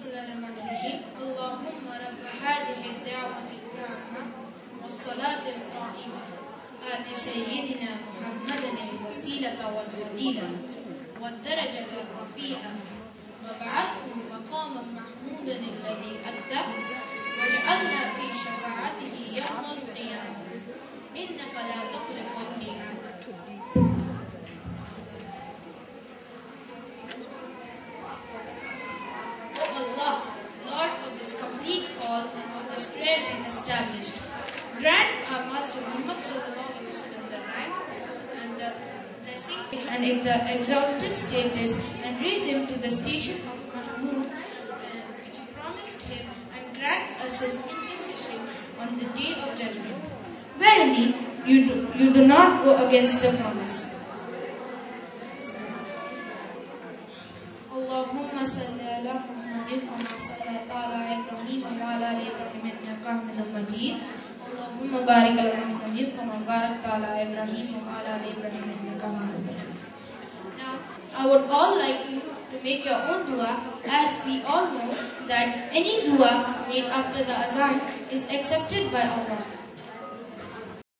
بسم الله الرحمن الرحيم اللهم رب هذه الدعوة التامة والصلاة القائمة. آت سيدنا محمدا الوسيلة والفضيلة والدرجة الرفيعة. وابعثه مقاما established. Grand uh, Master Muhammad Sallallahu Alaihi the rank and the blessing and in the exalted status and raise him to the station of Mahmud uh, which he promised him and grant us his intercession on the day of judgment. Verily, you do, you do not go against the promise. Allahumma salli ala Muhammadin wa انك حميد مجيد اللهم بارك على محمد كما باركت على ابراهيم وعلى ال ابراهيم انك حميد مجيد Now, I would all like you to make your own dua as we all know that any dua made after the azan is accepted by Allah.